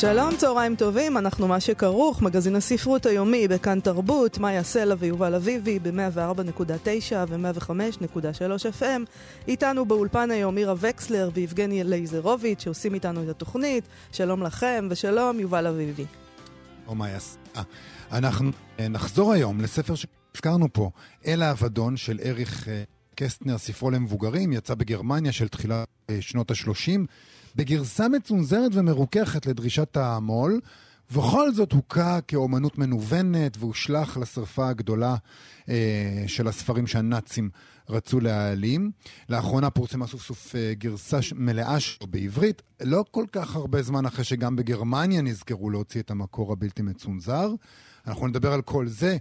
שלום, צהריים טובים, אנחנו מה שכרוך, מגזין הספרות היומי בכאן תרבות, מאיה סלע ויובל אביבי ב-104.9 ו-105.3 FM. איתנו באולפן היום מירה וקסלר ויבגני לייזרוביץ' שעושים איתנו את התוכנית. שלום לכם ושלום, יובל אביבי. או מאיה סלע. אנחנו אה, נחזור היום לספר שהזכרנו פה, אל האבדון של אריך אה, קסטנר, ספרו למבוגרים, יצא בגרמניה של תחילת אה, שנות ה-30. בגרסה מצונזרת ומרוככת לדרישת המו"ל, ובכל זאת הוכה כאומנות מנוונת והושלך לשרפה הגדולה אה, של הספרים שהנאצים רצו להעלים. לאחרונה פורסמה סוף סוף אה, גרסה מלאה שלו בעברית, לא כל כך הרבה זמן אחרי שגם בגרמניה נזכרו להוציא את המקור הבלתי מצונזר. אנחנו נדבר על כל זה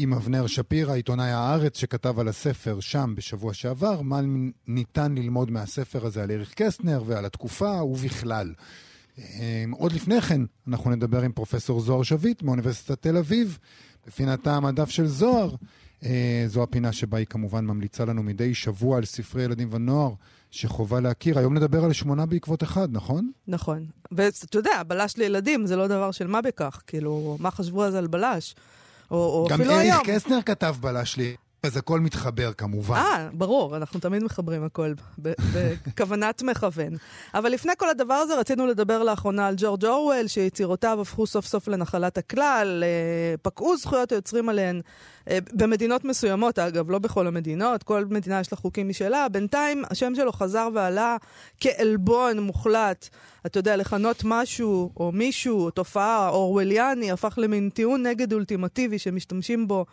עם אבנר שפירא, עיתונאי הארץ, שכתב על הספר שם בשבוע שעבר, מה ניתן ללמוד מהספר הזה על אריך קסטנר ועל התקופה ובכלל. אמ, עוד לפני כן, אנחנו נדבר עם פרופסור זוהר שביט מאוניברסיטת תל אביב, בפינתה המדף של זוהר. אה, זו הפינה שבה היא כמובן ממליצה לנו מדי שבוע על ספרי ילדים ונוער שחובה להכיר. היום נדבר על שמונה בעקבות אחד, נכון? נכון. ואתה יודע, בלש לילדים זה לא דבר של מה בכך. כאילו, מה חשבו אז על בלש? או, או אפילו היום. גם אריך קסנר כתב בלש לי. אז הכל מתחבר כמובן. אה, ברור, אנחנו תמיד מחברים הכל בכוונת מכוון. אבל לפני כל הדבר הזה רצינו לדבר לאחרונה על ג'ורג' אורוול, שיצירותיו הפכו סוף סוף לנחלת הכלל, אה, פקעו זכויות היוצרים עליהן אה, במדינות מסוימות, אגב, לא בכל המדינות, כל מדינה יש לה חוקים משלה. בינתיים השם שלו חזר ועלה כעלבון מוחלט. אתה יודע, לכנות משהו או מישהו, תופעה אורווליאני, הפך למין טיעון נגד אולטימטיבי שמשתמשים בו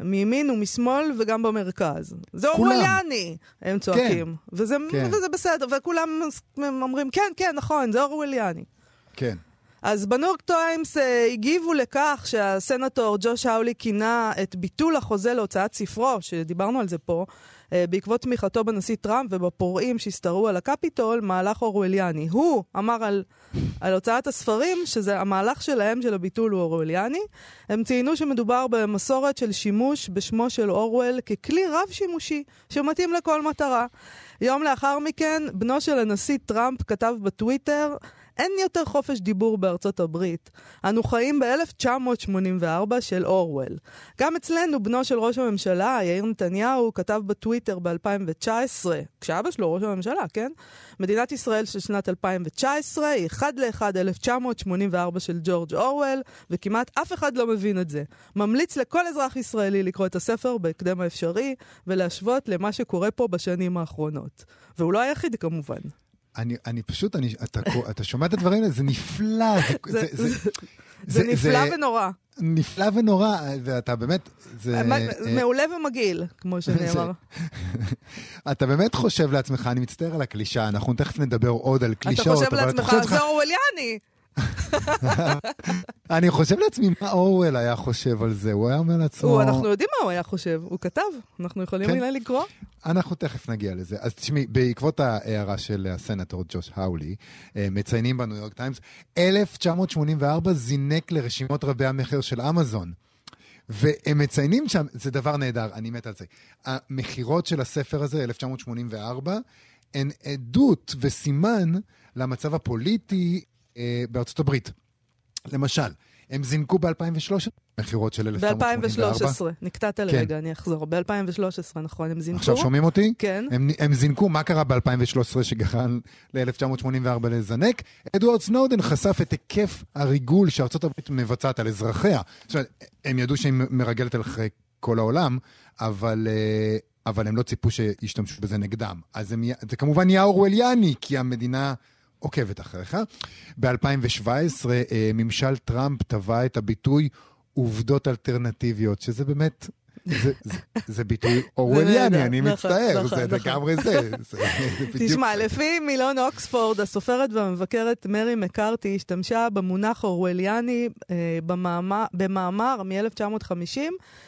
מימין ומשמאל וגם במרכז. זה אורווליאני, הם צועקים. כן, וזה, כן. וזה בסדר, וכולם אומרים, כן, כן, נכון, זה אורווליאני. כן. אז בניו יורק טיימס אה, הגיבו לכך שהסנטור ג'וש האולי כינה את ביטול החוזה להוצאת ספרו, שדיברנו על זה פה, בעקבות תמיכתו בנשיא טראמפ ובפורעים שהסתערו על הקפיטול, מהלך אורווליאני. הוא אמר על, על הוצאת הספרים שזה המהלך שלהם של הביטול הוא אורווליאני. הם ציינו שמדובר במסורת של שימוש בשמו של אורוול ככלי רב-שימושי שמתאים לכל מטרה. יום לאחר מכן, בנו של הנשיא טראמפ כתב בטוויטר, אין יותר חופש דיבור בארצות הברית. אנו חיים ב-1984 של אורוול. גם אצלנו, בנו של ראש הממשלה, יאיר נתניהו, כתב בטוויטר ב-2019, כשאבא שלו ראש הממשלה, כן? מדינת ישראל של שנת 2019 היא אחד לאחד 1984 של ג'ורג' אורוול, וכמעט אף אחד לא מבין את זה. ממליץ לכל אזרח ישראלי לקרוא את הספר בהקדם האפשרי, ולהשוות למה שקורה פה בשנים האחרונות. והוא לא היחיד כמובן. אני, אני פשוט, אני, אתה, אתה שומע את הדברים האלה, זה נפלא. זה, זה, זה, זה, זה נפלא זה, ונורא. נפלא ונורא, ואתה באמת... זה, אה, מעולה ומגעיל, כמו שנאמר. אתה באמת חושב לעצמך, אני מצטער על הקלישה, אנחנו תכף נדבר עוד על קלישאות. אתה חושב לעצמך, זה אורווליאני. אני חושב לעצמי מה אורוול היה חושב על זה, הוא היה אומר לעצמו... אנחנו יודעים מה הוא היה חושב, הוא כתב, אנחנו יכולים כן. אולי לקרוא? אנחנו תכף נגיע לזה. אז תשמעי, בעקבות ההערה של הסנטור ג'וש האולי, אה, מציינים בניו יורק טיימס, 1984 זינק לרשימות רבי המחיר של אמזון. והם מציינים שם, זה דבר נהדר, אני מת על זה. המכירות של הספר הזה, 1984, הן עדות וסימן למצב הפוליטי אה, בארצות הברית. למשל, הם זינקו ב-2013, מכירות של 1984. ב-2013, נקטעת כן. לרגע, אני אחזור. ב-2013, נכון, הם זינקו. עכשיו שומעים אותי? כן. הם, הם זינקו, מה קרה ב-2013 שגרם ל-1984 לזנק? אדוארד סנודן חשף את היקף הריגול שארצות הברית מבצעת על אזרחיה. זאת אומרת, הם ידעו שהיא מרגלת על אחרי כל העולם, אבל... אה, אבל הם לא ציפו שישתמשו בזה נגדם. אז הם, זה כמובן נהיה אורווליאני, כי המדינה עוקבת אחריך. ב-2017 אה, ממשל טראמפ טבע את הביטוי עובדות אלטרנטיביות, שזה באמת זה, זה, זה ביטוי אורווליאני, אני נכון, מצטער, נכון, זה נכון. לגמרי זה. זה, זה בדיוק תשמע. לפי מילון אוקספורד, הסופרת והמבקרת מרי מקארתי השתמשה במונח אורווליאני אה, במאמר, במאמר מ-1950,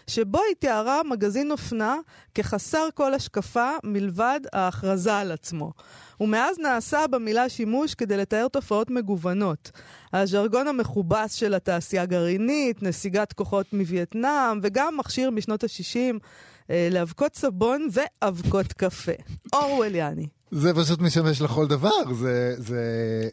שבו היא תיארה מגזין אופנה כחסר כל השקפה מלבד ההכרזה על עצמו. ומאז נעשה במילה שימוש כדי לתאר תופעות מגוונות. הז'רגון המכובס של התעשייה הגרעינית, נסיגת כוחות מווייטנאם, וגם מכשיר משנות ה-60 אה, לאבקות סבון ואבקות קפה. אורווליאני. זה פשוט משמש לכל דבר, זה, זה,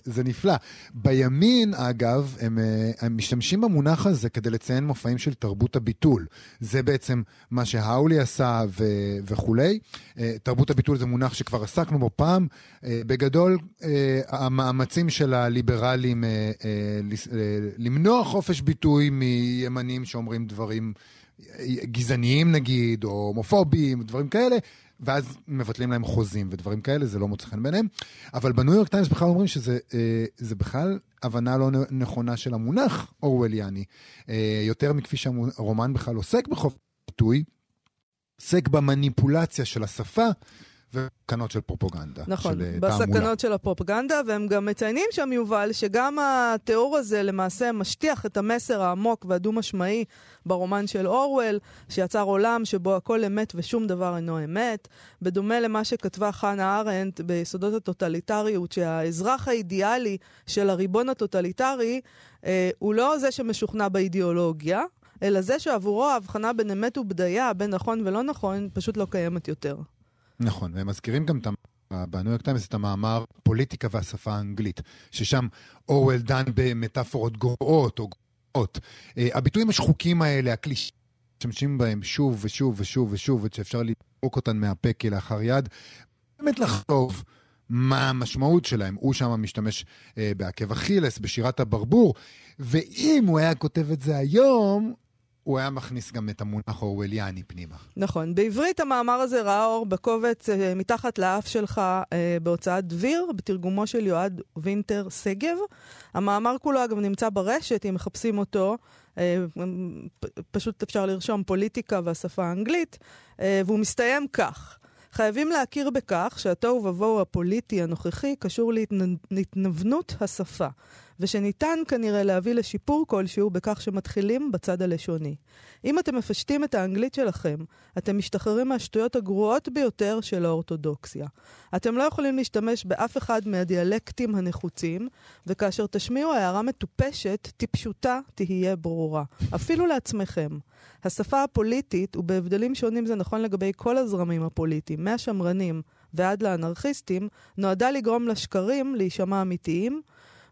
זה נפלא. בימין, אגב, הם, אה, הם משתמשים במונח הזה כדי לציין מופעים של תרבות הביטול. זה בעצם מה שהאולי עשה ו, וכולי. אה, תרבות הביטול זה מונח שכבר עסקנו בו פעם. אה, בגדול, אה, המאמצים של הליברלים אה, אה, אה, למנוע חופש ביטוי מימנים שאומרים דברים גזעניים נגיד, או הומופוביים, דברים כאלה, ואז מבטלים להם חוזים ודברים כאלה, זה לא מוצא חן בעיניהם. אבל בניו יורק טיימס בכלל אומרים שזה אה, בכלל הבנה לא נכונה של המונח אורווליאני. אה, יותר מכפי שהרומן בכלל עוסק בחופש ביטוי, עוסק במניפולציה של השפה ותקנות של פרופוגנדה. נכון, של אה, תעמולה. בסכנות של הפרופגנדה, והם גם מציינים שם, יובל, שגם התיאור הזה למעשה משטיח את המסר העמוק והדו-משמעי ברומן של אורוול, שיצר עולם שבו הכל אמת ושום דבר אינו אמת, בדומה למה שכתבה חנה ארנדט ביסודות הטוטליטריות, שהאזרח האידיאלי של הריבון הטוטליטרי אה, הוא לא זה שמשוכנע באידיאולוגיה, אלא זה שעבורו ההבחנה בין אמת ובדיה, בין נכון ולא נכון, פשוט לא קיימת יותר. נכון, והם מזכירים גם את בניו יורק טיימס את המאמר פוליטיקה והשפה האנגלית, ששם אורוול דן במטאפורות גרועות או גרועות. אה, הביטויים השחוקים האלה, הקלישאים, משתמשים בהם שוב ושוב ושוב ושוב, שאפשר לדפוק אותן מהפה כלאחר יד. באמת לחשוב מה המשמעות שלהם. הוא שם משתמש אה, בעקב אכילס, בשירת הברבור, ואם הוא היה כותב את זה היום, הוא היה מכניס גם את המונח האורווליאני פנימה. נכון. בעברית המאמר הזה ראה אור בקובץ אה, מתחת לאף שלך אה, בהוצאת דביר, בתרגומו של יועד וינטר שגב. המאמר כולו, אגב, נמצא ברשת, אם מחפשים אותו. אה, פשוט אפשר לרשום פוליטיקה והשפה האנגלית, אה, והוא מסתיים כך. חייבים להכיר בכך שהתוהו ובוהו הפוליטי הנוכחי קשור להתנ- להתנוונות השפה, ושניתן כנראה להביא לשיפור כלשהו בכך שמתחילים בצד הלשוני. אם אתם מפשטים את האנגלית שלכם, אתם משתחררים מהשטויות הגרועות ביותר של האורתודוקסיה. אתם לא יכולים להשתמש באף אחד מהדיאלקטים הנחוצים, וכאשר תשמיעו הערה מטופשת, טיפשותה תהיה ברורה, אפילו לעצמכם. השפה הפוליטית, ובהבדלים שונים זה נכון לגבי כל הזרמים הפוליטיים, מהשמרנים ועד לאנרכיסטים, נועדה לגרום לשקרים להישמע אמיתיים,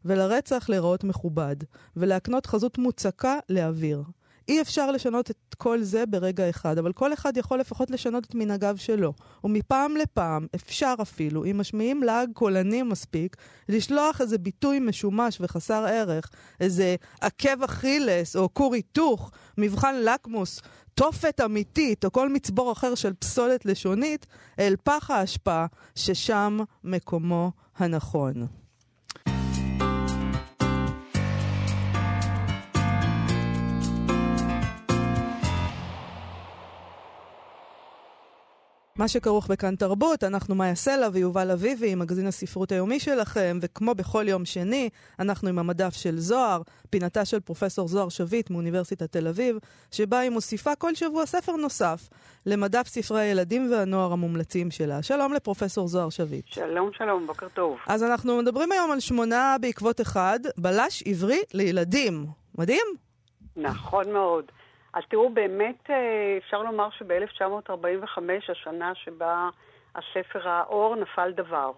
ולרצח להיראות מכובד, ולהקנות חזות מוצקה לאוויר. אי אפשר לשנות את כל זה ברגע אחד, אבל כל אחד יכול לפחות לשנות את מנהגיו שלו. ומפעם לפעם, אפשר אפילו, אם משמיעים לעג קולני מספיק, לשלוח איזה ביטוי משומש וחסר ערך, איזה עקב אכילס או כור היתוך, מבחן לקמוס, תופת אמיתית או כל מצבור אחר של פסולת לשונית, אל פח האשפה ששם מקומו הנכון. מה שכרוך בכאן תרבות, אנחנו מאיה סלע ויובל אביבי, מגזין הספרות היומי שלכם, וכמו בכל יום שני, אנחנו עם המדף של זוהר, פינתה של פרופסור זוהר שביט מאוניברסיטת תל אביב, שבה היא מוסיפה כל שבוע ספר נוסף למדף ספרי הילדים והנוער המומלצים שלה. שלום לפרופסור זוהר שביט. שלום, שלום, בוקר טוב. אז אנחנו מדברים היום על שמונה בעקבות אחד, בלש עברי לילדים. מדהים? נכון מאוד. אז תראו, באמת אה, אפשר לומר שב-1945, השנה שבה הספר האור, נפל דבר.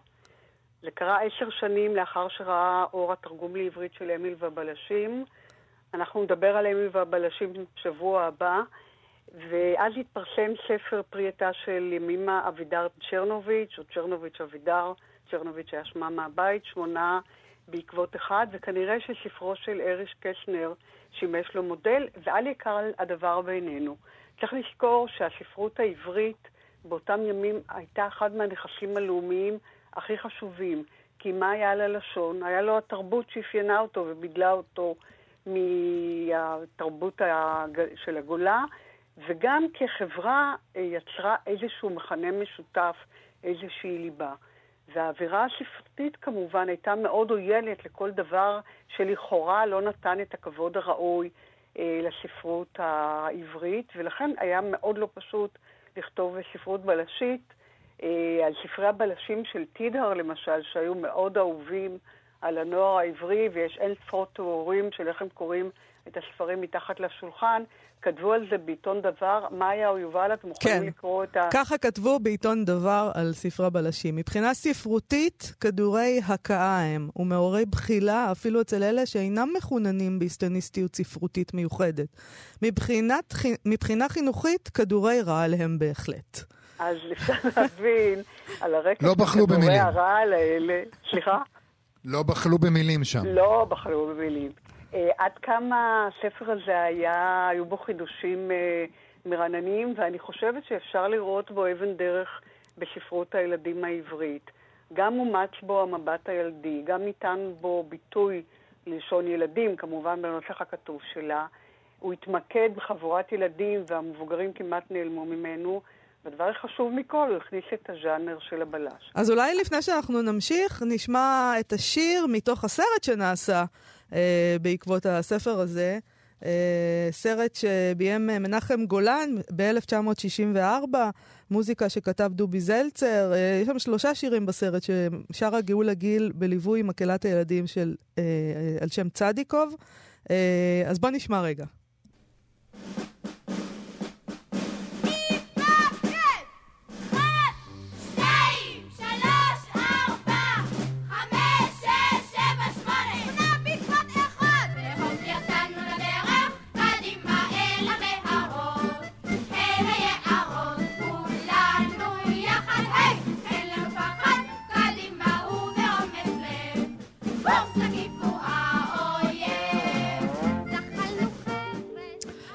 זה קרה עשר שנים לאחר שראה אור התרגום לעברית של אמיל והבלשים. אנחנו נדבר על אמיל והבלשים בשבוע הבא, ואז התפרסם ספר פרי עטה של ימימה אבידר צ'רנוביץ', או צ'רנוביץ' אבידר, צ'רנוביץ' היה שמה מהבית, שמונה בעקבות אחד, וכנראה שספרו של אריש קסנר שימש לו מודל, ואל יקר הדבר בעינינו. צריך לזכור שהספרות העברית באותם ימים הייתה אחד מהנכסים הלאומיים הכי חשובים. כי מה היה ללשון? היה לו התרבות שאפיינה אותו ובידלה אותו מהתרבות של הגולה, וגם כחברה אה, יצרה איזשהו מכנה משותף, איזושהי ליבה. והאווירה הספרותית כמובן הייתה מאוד עוינת לכל דבר שלכאורה לא נתן את הכבוד הראוי אה, לספרות העברית, ולכן היה מאוד לא פשוט לכתוב ספרות בלשית. אה, על ספרי הבלשים של טידהר למשל, שהיו מאוד אהובים על הנוער העברי, ויש אין ספרות תיאורים של איך הם קוראים את הספרים מתחת לשולחן, כתבו על זה בעיתון דבר. מאיה או יובל, אתם יכולים כן. לקרוא את ה... ככה כתבו בעיתון דבר על ספרי בלשים. מבחינה ספרותית, כדורי הכאה הם, ומעוררי בחילה אפילו אצל אלה שאינם מחוננים בהיסטוניסטיות ספרותית מיוחדת. מבחינת, חי- מבחינה חינוכית, כדורי רעל הם בהחלט. אז אפשר להבין על הרקע לא בחלו כדורי. הרעל האלה. סליחה? לא בחלו במילים שם. לא בחלו במילים. אה, עד כמה הספר הזה היה, היו בו חידושים אה, מרעננים, ואני חושבת שאפשר לראות בו אבן דרך בספרות הילדים העברית. גם אומץ בו המבט הילדי, גם ניתן בו ביטוי ללשון ילדים, כמובן בנוסח הכתוב שלה. הוא התמקד בחבורת ילדים והמבוגרים כמעט נעלמו ממנו, והדבר החשוב מכל, הוא הכניס את הז'אנר של הבלש. אז אולי לפני שאנחנו נמשיך, נשמע את השיר מתוך הסרט שנעשה אה, בעקבות הספר הזה. אה, סרט שביים מנחם גולן ב-1964, מוזיקה שכתב דובי זלצר. אה, יש שם שלושה שירים בסרט ששרה גאולה גיל בליווי מקהלת הילדים של, אה, אה, על שם צדיקוב. אה, אז בוא נשמע רגע.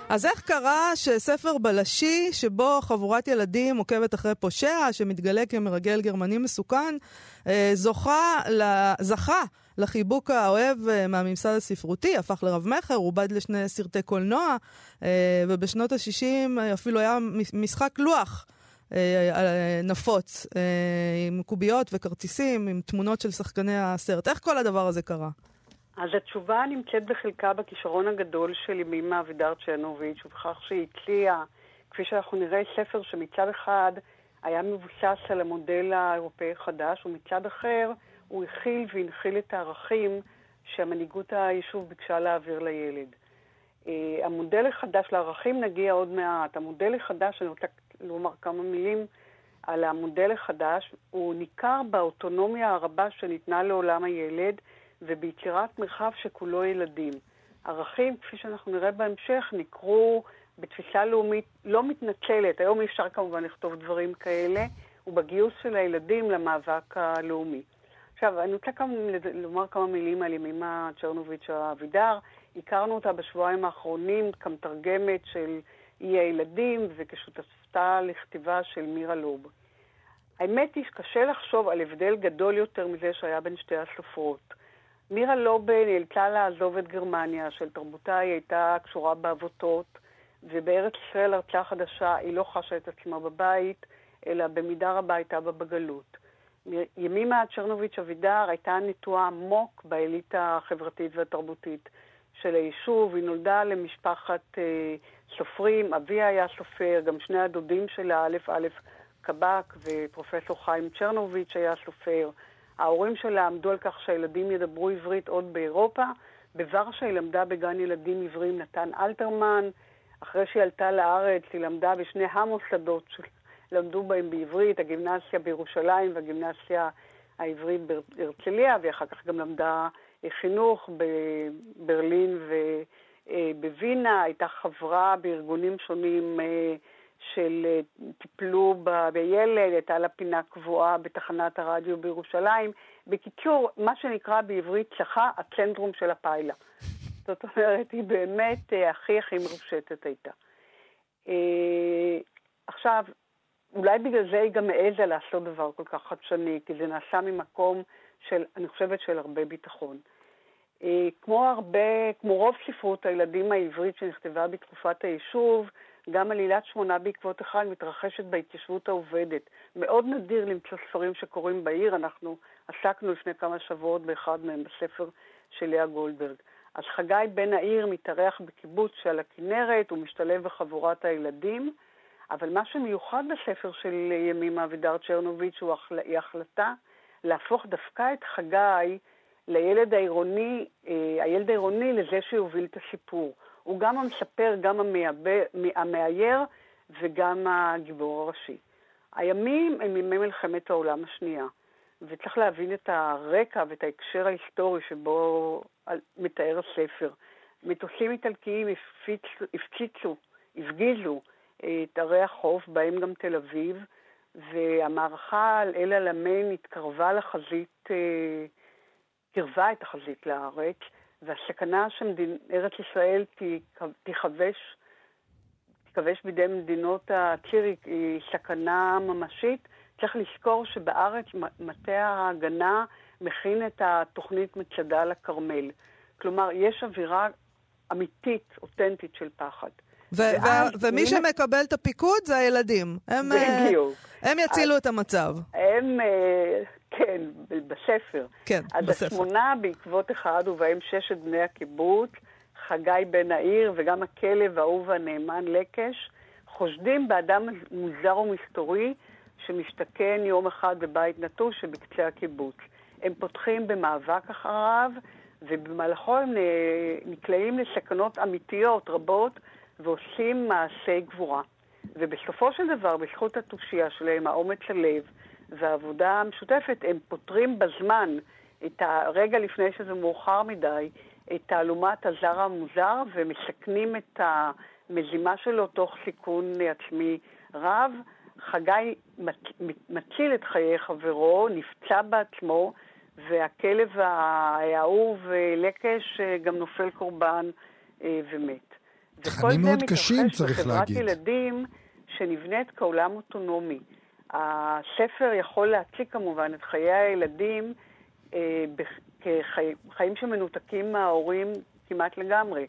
אז איך קרה שספר בלשי, שבו חבורת ילדים עוקבת אחרי פושע שמתגלה כמרגל גרמני מסוכן, אה, זוכה, זכה לחיבוק האוהב אה, מהממסד הספרותי, הפך לרב-מכר, עובד לשני סרטי קולנוע, אה, ובשנות ה-60 אפילו היה מש- משחק לוח. נפוץ, עם קוביות וכרטיסים, עם תמונות של שחקני הסרט. איך כל הדבר הזה קרה? אז התשובה נמצאת בחלקה בכישרון הגדול של ימימה אבידר צ'רנוביץ', ובכך שהיא הציעה, כפי שאנחנו נראה, ספר שמצד אחד היה מבוסס על המודל האירופאי החדש, ומצד אחר הוא הכיל והנחיל את הערכים שהמנהיגות היישוב ביקשה להעביר לילד. אה, המודל החדש, לערכים נגיע עוד מעט. המודל החדש, אני רוצה לומר כמה מילים על המודל החדש, הוא ניכר באוטונומיה הרבה שניתנה לעולם הילד וביצירת מרחב שכולו ילדים. ערכים, כפי שאנחנו נראה בהמשך, ניכרו בתפיסה לאומית לא מתנצלת, היום אי אפשר כמובן לכתוב דברים כאלה, ובגיוס של הילדים למאבק הלאומי. עכשיו, אני רוצה כמה, לומר כמה מילים על ימימה צ'רנוביץ' אבידר. הכרנו אותה בשבועיים האחרונים כמתרגמת של אי הילדים וכשותפתה לכתיבה של מירה לוב. האמת היא שקשה לחשוב על הבדל גדול יותר מזה שהיה בין שתי הסופרות. מירה לובה נאלצה לעזוב את גרמניה, של תרבותה היא הייתה קשורה בעבותות, ובארץ ישראל, ארצה חדשה, היא לא חשה את עצמה בבית, אלא במידה רבה הייתה בה בגלות. ימימה צ'רנוביץ' אבידר הייתה נטועה עמוק באליטה החברתית והתרבותית של היישוב. היא נולדה למשפחת אה, סופרים, אביה היה סופר, גם שני הדודים שלה, א' א' קבק ופרופסור חיים צ'רנוביץ' היה סופר. ההורים שלה עמדו על כך שהילדים ידברו עברית עוד באירופה. בוורשה היא למדה בגן ילדים עבריים נתן אלתרמן. אחרי שהיא עלתה לארץ היא למדה בשני המוסדות שלמדו בהם בעברית, הגימנסיה בירושלים והגימנסיה העברית בהרצליה, ואחר כך גם למדה חינוך בברלין ובווינה. הייתה חברה בארגונים שונים של טיפלו בילד, הייתה לה פינה קבועה בתחנת הרדיו בירושלים. בקיצור, מה שנקרא בעברית צחה, הצנטרום של הפיילה. זאת אומרת, היא באמת הכי הכי מרושטת הייתה. עכשיו, אולי בגלל זה היא גם העזה לעשות דבר כל כך חדשני, כי זה נעשה ממקום של, אני חושבת, של הרבה ביטחון. כמו הרבה, כמו רוב ספרות הילדים העברית שנכתבה בתקופת היישוב, גם עלילת שמונה בעקבות אחד מתרחשת בהתיישבות העובדת. מאוד נדיר למצוא ספרים שקורים בעיר, אנחנו עסקנו לפני כמה שבועות באחד מהם בספר של לאה גולדברג. אז חגי בן העיר מתארח בקיבוץ שעל הכנרת, הוא משתלב בחבורת הילדים, אבל מה שמיוחד בספר של ימימה אבידר צ'רנוביץ' הוא החל- היא החלטה להפוך דווקא את חגי לילד העירוני, אה, הילד העירוני לזה שיוביל את הסיפור. הוא גם המספר, גם המאייר וגם הגיבור הראשי. הימים הם ימי מלחמת העולם השנייה, וצריך להבין את הרקע ואת ההקשר ההיסטורי שבו מתאר הספר. מטוסים איטלקיים הפציצו, הפגיזו אה, את ערי החוף, בהם גם תל אביב, והמערכה על אל עלמיין התקרבה לחזית, אה, קרבה את החזית לארץ, והסכנה שארץ ישראל תיכ- תיכבש, תיכבש בידי מדינות הציריק היא סכנה ממשית. צריך לזכור שבארץ מטה ההגנה מכין את התוכנית מצדה לכרמל. כלומר, יש אווירה אמיתית, אותנטית של פחד. ו- ואז ו- ומי מי- שמקבל את הפיקוד זה הילדים. הם, אה, בדיוק. הם יצילו את המצב. הם, אה, כן, בספר. כן, אז בספר. השמונה בעקבות אחד, ובהם ששת בני הקיבוץ, חגי בן העיר וגם הכלב האהוב והנאמן לקש, חושדים באדם מוזר ומסתורי שמשתכן יום אחד בבית נטוש שבקצה הקיבוץ. הם פותחים במאבק אחריו, ובמהלכו הם נקלעים לסכנות אמיתיות רבות ועושים מעשי גבורה. ובסופו של דבר, בזכות התושייה שלהם, האומץ הלב והעבודה המשותפת, הם פותרים בזמן, את הרגע לפני שזה מאוחר מדי, את תעלומת הזר המוזר ומסכנים את המזימה שלו תוך סיכון עצמי רב. חגי מצ- מציל את חיי חברו, נפצע בעצמו, והכלב האהוב אה, לקש אה, גם נופל קורבן אה, ומת. וכל תכנים זה מאוד קשים, מתרחש צריך בחברת להגיד. ילדים שנבנית כעולם אוטונומי. הספר יכול להציג כמובן את חיי הילדים אה, כחיים שמנותקים מההורים כמעט לגמרי.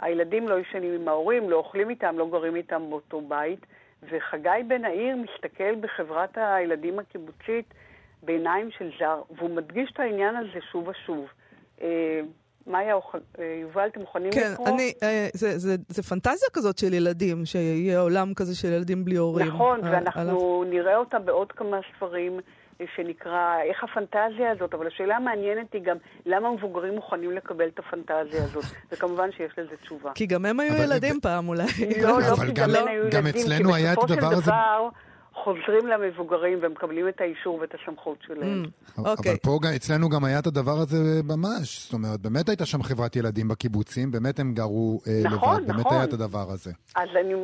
הילדים לא ישנים עם ההורים, לא אוכלים איתם, לא גרים איתם באותו בית, וחגי בן העיר מסתכל בחברת הילדים הקיבוצית בעיניים של זר, והוא מדגיש את העניין הזה שוב ושוב. אה, מאיה, אה, יובל, אתם מוכנים כן, לקרוא? אני, אה, זה, זה, זה פנטזיה כזאת של ילדים, שיהיה עולם כזה של ילדים בלי הורים. נכון, אה, ואנחנו נראה אותה בעוד כמה ספרים אה, שנקרא איך הפנטזיה הזאת, אבל השאלה המעניינת היא גם למה מבוגרים מוכנים לקבל את הפנטזיה הזאת, וכמובן שיש לזה תשובה. כי גם הם היו ילדים פעם אולי. לא, לא, כי גם- גם הם היו ילדים, כי בסופו של דבר חוזרים למבוגרים ומקבלים את האישור ואת הסמכות שלהם. Mm, אוקיי. אבל פה גם- אצלנו גם היה את הדבר הזה ממש. זאת אומרת, באמת הייתה שם חברת ילדים בקיבוצים, באמת הם גרו אה, נכון, לבד, באמת נכון. היה את הדבר הזה. אז אני אה,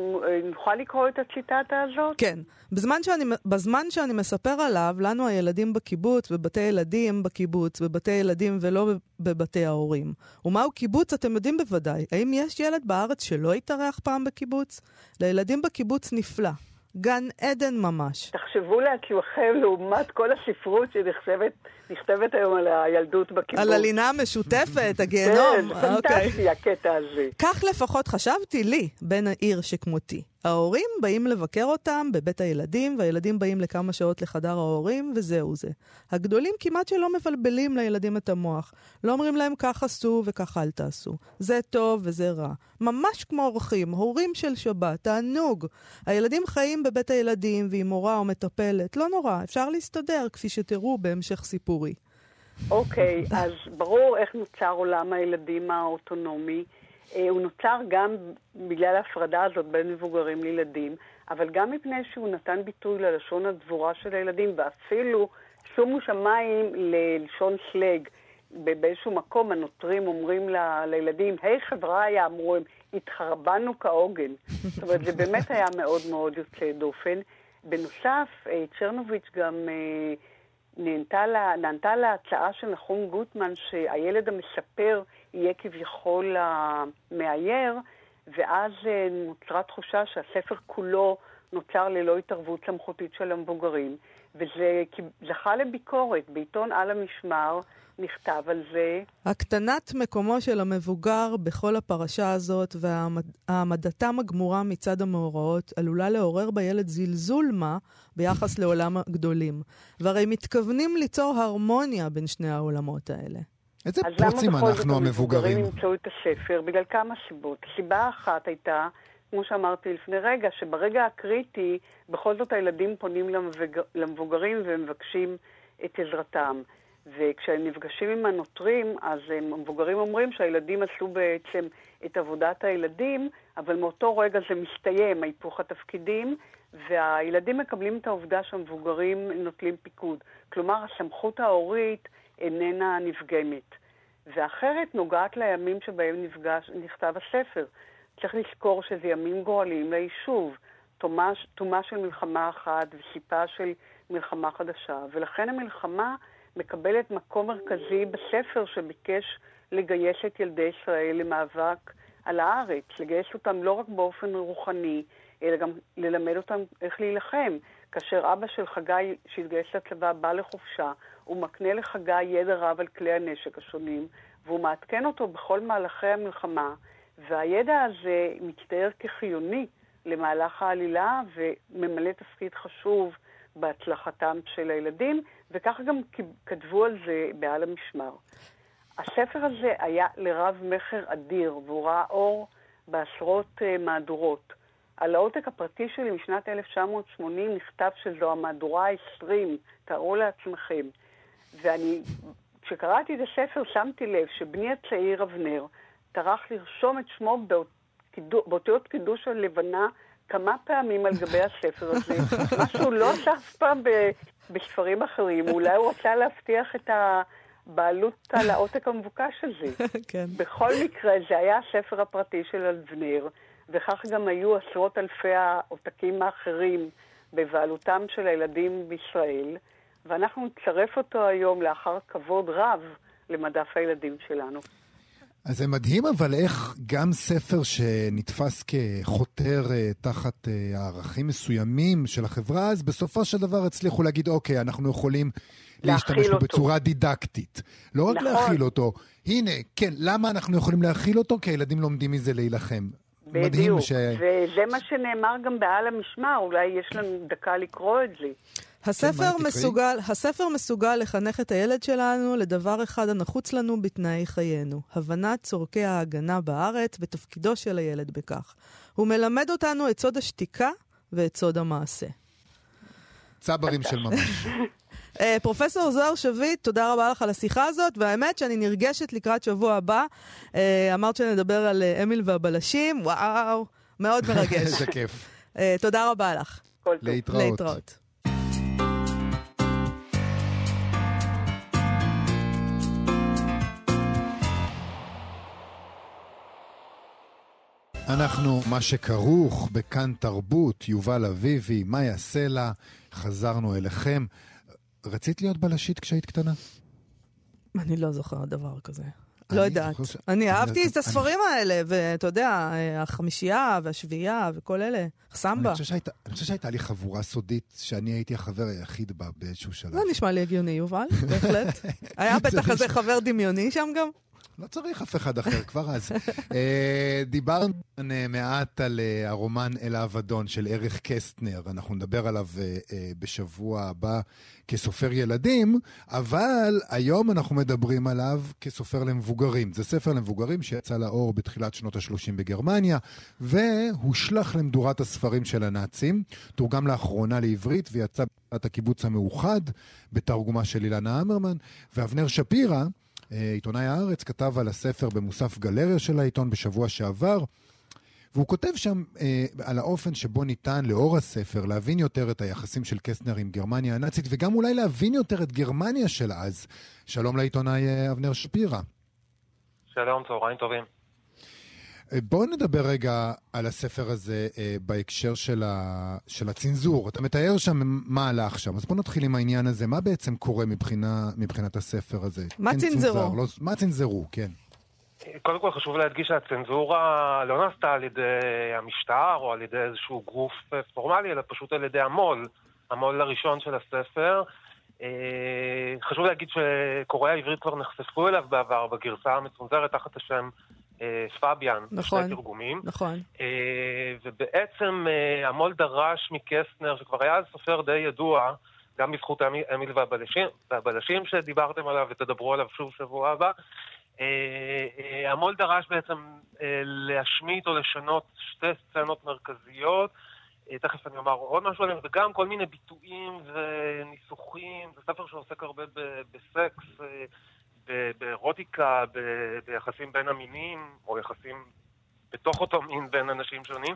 נוכל לקרוא את הציטטה הזאת? כן. בזמן שאני, בזמן שאני מספר עליו, לנו הילדים בקיבוץ, בבתי ילדים בקיבוץ, בבתי ילדים ולא בבתי ההורים. ומהו קיבוץ אתם יודעים בוודאי. האם יש ילד בארץ שלא התארח פעם בקיבוץ? לילדים בקיבוץ נפלא. גן עדן ממש. תחשבו לעצמכם לעומת כל הספרות שנכתבת נכתבת היום על הילדות בקיבוץ. על הלינה המשותפת, כן, הגיהנום. אוקיי. פנטסטי הקטע הזה. כך לפחות חשבתי לי, בן העיר שכמותי. ההורים באים לבקר אותם בבית הילדים, והילדים באים לכמה שעות לחדר ההורים, וזהו זה. הגדולים כמעט שלא מבלבלים לילדים את המוח. לא אומרים להם כך עשו וכך אל תעשו. זה טוב וזה רע. ממש כמו אורחים, הורים של שבת, תענוג. הילדים חיים בבית הילדים ועם מורה או מטפלת, לא נורא, אפשר להסתדר, כפי שתראו בהמשך סיפורי. אוקיי, אז ברור איך נוצר עולם הילדים האוטונומי. אה, הוא נוצר גם בגלל ההפרדה הזאת בין מבוגרים לילדים, אבל גם מפני שהוא נתן ביטוי ללשון הדבורה של הילדים, ואפילו שומו שמיים ללשון סלג. ב- באיזשהו מקום הנוטרים אומרים ל- לילדים, היי חבריה, אמרו הם, התחרבנו כהוגן. זאת אומרת, זה באמת היה מאוד מאוד יוצא דופן. בנוסף, אה, צ'רנוביץ' גם אה, נענתה לה- נענתה להצעה של נחום גוטמן שהילד המספר יהיה כביכול המאייר, ואז אה, נוצרה תחושה שהספר כולו נוצר ללא התערבות סמכותית של המבוגרים, וזה זכה לביקורת. בעיתון על המשמר נכתב על זה, הקטנת מקומו של המבוגר בכל הפרשה הזאת והעמדתם הגמורה מצד המאורעות עלולה לעורר בילד זלזול מה ביחס לעולם הגדולים. והרי מתכוונים ליצור הרמוניה בין שני העולמות האלה. איזה אז למה בכל זאת אנחנו המבוגרים? ימצאו את הספר? בגלל כמה סיבות. סיבה אחת הייתה, כמו שאמרתי לפני רגע, שברגע הקריטי, בכל זאת הילדים פונים למבג... למבוגרים ומבקשים את עזרתם. וכשהם נפגשים עם הנוטרים, אז המבוגרים אומרים שהילדים עשו בעצם את עבודת הילדים, אבל מאותו רגע זה מסתיים, היפוך התפקידים, והילדים מקבלים את העובדה שהמבוגרים נוטלים פיקוד. כלומר, הסמכות ההורית איננה נפגמת. ואחרת נוגעת לימים שבהם נפגש, נכתב הספר. צריך לזכור שזה ימים גורליים ליישוב. תומה של מלחמה אחת וסיפה של מלחמה חדשה. ולכן המלחמה מקבלת מקום מרכזי בספר שביקש לגייס את ילדי ישראל למאבק על הארץ. לגייס אותם לא רק באופן רוחני, אלא גם ללמד אותם איך להילחם. כאשר אבא של חגי, שהתגייס לצבא, בא לחופשה, הוא מקנה לחגי ידע רב על כלי הנשק השונים, והוא מעדכן אותו בכל מהלכי המלחמה, והידע הזה מצטייר כחיוני למהלך העלילה וממלא תפקיד חשוב בהצלחתם של הילדים, וכך גם כתבו על זה בעל המשמר. הספר הזה היה לרב מכר אדיר, והוא ראה אור בעשרות uh, מהדורות. על העותק הפרטי שלי משנת 1980 נכתב שזו המהדורה ה-20, תארו לעצמכם. ואני, כשקראתי את הספר, שמתי לב שבני הצעיר אבנר טרח לרשום את שמו באות, באותיות קידוש הלבנה כמה פעמים על גבי הספר הזה, מה שהוא לא עשה אף פעם בספרים אחרים. אולי הוא רצה להבטיח את הבעלות על העותק המבוקש הזה. כן. בכל מקרה, זה היה הספר הפרטי של אבנר, וכך גם היו עשרות אלפי העותקים האחרים בבעלותם של הילדים בישראל, ואנחנו נצרף אותו היום לאחר כבוד רב למדף הילדים שלנו. אז זה מדהים, אבל איך גם ספר שנתפס כחותר uh, תחת uh, ערכים מסוימים של החברה, אז בסופו של דבר הצליחו להגיד, אוקיי, אנחנו יכולים להשתמש בו. בצורה דידקטית. לא רק נכון. להכיל אותו, הנה, כן, למה אנחנו יכולים להכיל אותו? כי הילדים לומדים מזה להילחם. מדהים בדיוק, ש... וזה מה שנאמר גם בעל המשמר, אולי יש לנו דקה לקרוא את זה. הספר, תקראי? מסוגל, הספר מסוגל לחנך את הילד שלנו לדבר אחד הנחוץ לנו בתנאי חיינו, הבנת צורכי ההגנה בארץ ותפקידו של הילד בכך. הוא מלמד אותנו את סוד השתיקה ואת סוד המעשה. צברים של ממש. Uh, פרופסור זוהר שביט, תודה רבה לך על השיחה הזאת, והאמת שאני נרגשת לקראת שבוע הבא. Uh, אמרת שנדבר על uh, אמיל והבלשים, וואו, מאוד מרגש. איזה כיף. uh, תודה רבה לך. כל טוב. להתראות. להתראות. אנחנו, מה שכרוך בכאן תרבות, יובל אביבי, מאיה סלע, חזרנו אליכם. רצית להיות בלשית כשהיית קטנה? אני לא זוכרת דבר כזה. לא יודעת. אני אהבתי את הספרים האלה, ואתה יודע, אה, החמישייה והשביעייה וכל אלה, סמבה. אני חושב שהייתה לי חבורה סודית שאני הייתי החבר היחיד בה באיזשהו שלב. זה נשמע לי הגיוני, יובל, בהחלט. היה בטח איזה חבר דמיוני שם גם? לא צריך אף אחד אחר, כבר אז. אה, דיברנו אה, מעט על אה, הרומן אל האבדון של אריך קסטנר, אנחנו נדבר עליו בשבוע הבא כסופר ילדים, אבל היום אנחנו מדברים עליו כסופר למבוגרים. זה ספר למבוגרים שיצא לאור בתחילת שנות ה-30 בגרמניה, והושלך למדורת הספרים של הנאצים, תורגם לאחרונה לעברית ויצא בעת הקיבוץ המאוחד, בתרגומה של אילנה המרמן, ואבנר שפירא, עיתונאי הארץ כתב על הספר במוסף גלריה של העיתון בשבוע שעבר, והוא כותב שם אה, על האופן שבו ניתן, לאור הספר, להבין יותר את היחסים של קסטנר עם גרמניה הנאצית, וגם אולי להבין יותר את גרמניה של אז. שלום לעיתונאי אה, אבנר שפירא. שלום, צהריים טובים. בואו נדבר רגע על הספר הזה אה, בהקשר של, ה, של הצנזור. אתה מתאר שם מה הלך שם, אז בואו נתחיל עם העניין הזה. מה בעצם קורה מבחינה, מבחינת הספר הזה? מה כן צנזרו? לא, מה צנזרו, כן. קודם כל חשוב להדגיש שהצנזורה לא נעשתה על ידי המשטר או על ידי איזשהו גוף אה, פורמלי, אלא פשוט על ידי המו"ל, המו"ל הראשון של הספר. אה, חשוב להגיד שקוראי העברית כבר נחשפו אליו בעבר בגרסה המצונזרת תחת השם אה, פביאן, נכון. שני תרגומים. נכון. אה, ובעצם אה, המו"ל דרש מקסטנר, שכבר היה אז סופר די ידוע, גם בזכות אמיל והבלשים, והבלשים שדיברתם עליו ותדברו עליו שוב שבוע הבא, המו"ל דרש בעצם להשמיט או לשנות שתי סצנות מרכזיות. תכף אני אומר עוד משהו עליהם, וגם כל מיני ביטויים וניסוחים. זה ספר שעוסק הרבה בסקס, באירוטיקה, ביחסים בין המינים, או יחסים בתוך אותו מין בין אנשים שונים.